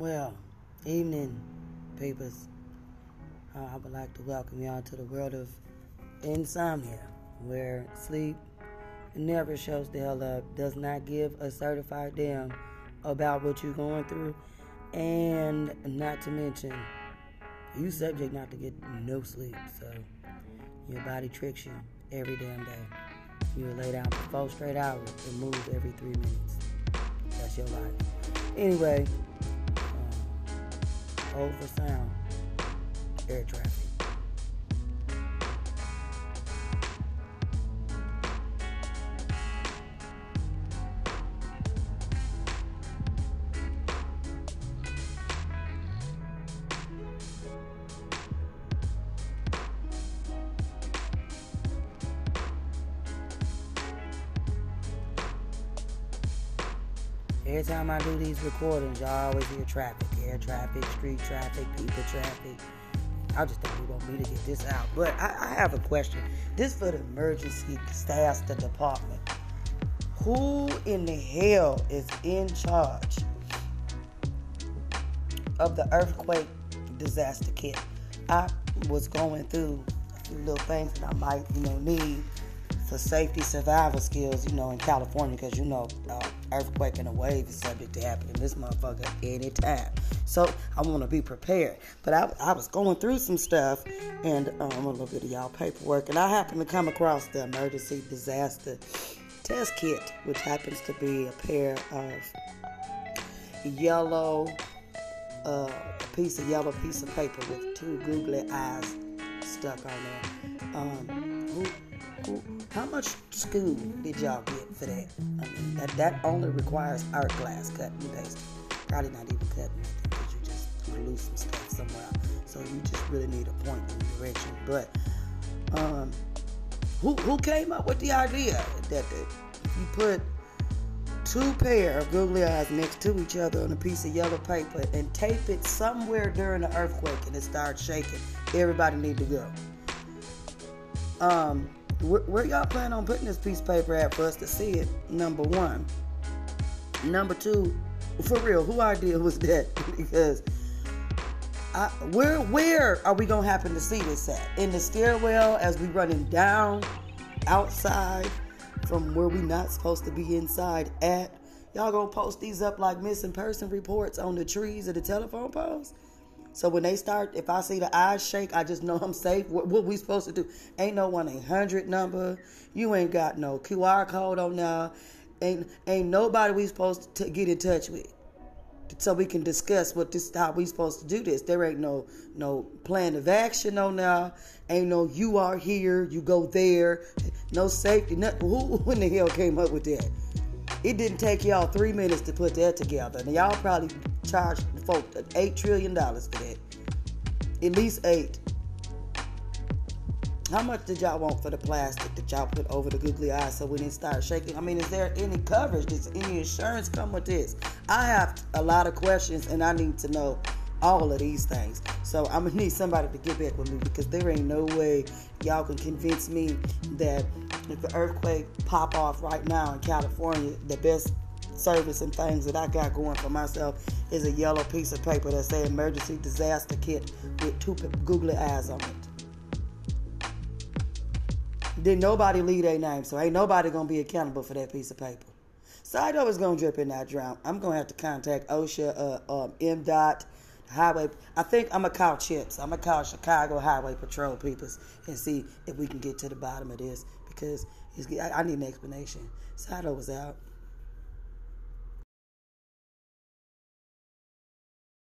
Well, evening, papers. Uh, I would like to welcome y'all to the world of insomnia, where sleep never shows the hell up, does not give a certified damn about what you're going through, and not to mention, you subject not to get no sleep. So your body tricks you every damn day. You lay down for four straight hours and move every three minutes. That's your life. Anyway, over sound, air traffic. Every time I do these recordings, y'all always hear traffic, air traffic, street traffic, people traffic. I just we want me to get this out. But I, I have a question. This for the emergency disaster department. Who in the hell is in charge of the earthquake disaster kit? I was going through a few little things that I might, you know, need for safety survival skills, you know, in California, because you know, uh, earthquake and a wave is subject to happening this motherfucker anytime. So I want to be prepared. But I, I was going through some stuff and um, a little bit of y'all paperwork, and I happened to come across the emergency disaster test kit, which happens to be a pair of yellow, uh, piece of yellow piece of paper with two googly eyes stuck on there. Um, who, how much school did y'all get for that? I mean, that, that only requires art glass cut and paste. Probably not even cutting anything because you just glue some stuff somewhere. So you just really need a point in direction. But um, who who came up with the idea that the, you put two pair of googly eyes next to each other on a piece of yellow paper and tape it somewhere during the earthquake and it starts shaking? Everybody need to go. Um, where, where y'all plan on putting this piece of paper at for us to see it? Number one. Number two, for real, who idea was that? because I, where where are we gonna happen to see this at? In the stairwell as we running down outside from where we not supposed to be inside at? Y'all gonna post these up like missing person reports on the trees of the telephone poles? So when they start, if I see the eyes shake, I just know I'm safe. What, what we supposed to do? Ain't no one eight hundred number. You ain't got no QR code on now. Ain't ain't nobody we supposed to get in touch with, so we can discuss what this how we supposed to do this. There ain't no no plan of action on now. Ain't no you are here, you go there. No safety. Nothing. Who in the hell came up with that? It didn't take y'all three minutes to put that together. And y'all probably charged folk eight trillion dollars for that. At least eight. How much did y'all want for the plastic that y'all put over the googly eyes so when it starts shaking? I mean, is there any coverage? Does any insurance come with this? I have a lot of questions and I need to know all of these things. So I'm gonna need somebody to get back with me because there ain't no way y'all can convince me that if the earthquake pop off right now in California, the best service and things that I got going for myself is a yellow piece of paper that say emergency disaster kit with two googly eyes on it. Did nobody leave their name, so ain't nobody gonna be accountable for that piece of paper. So I know it's gonna drip and not drown. I'm gonna have to contact OSHA, uh, um, MDOT, highway. I think I'm gonna call Chips. I'm gonna call Chicago Highway Patrol people and see if we can get to the bottom of this because I need an explanation. Sato was out.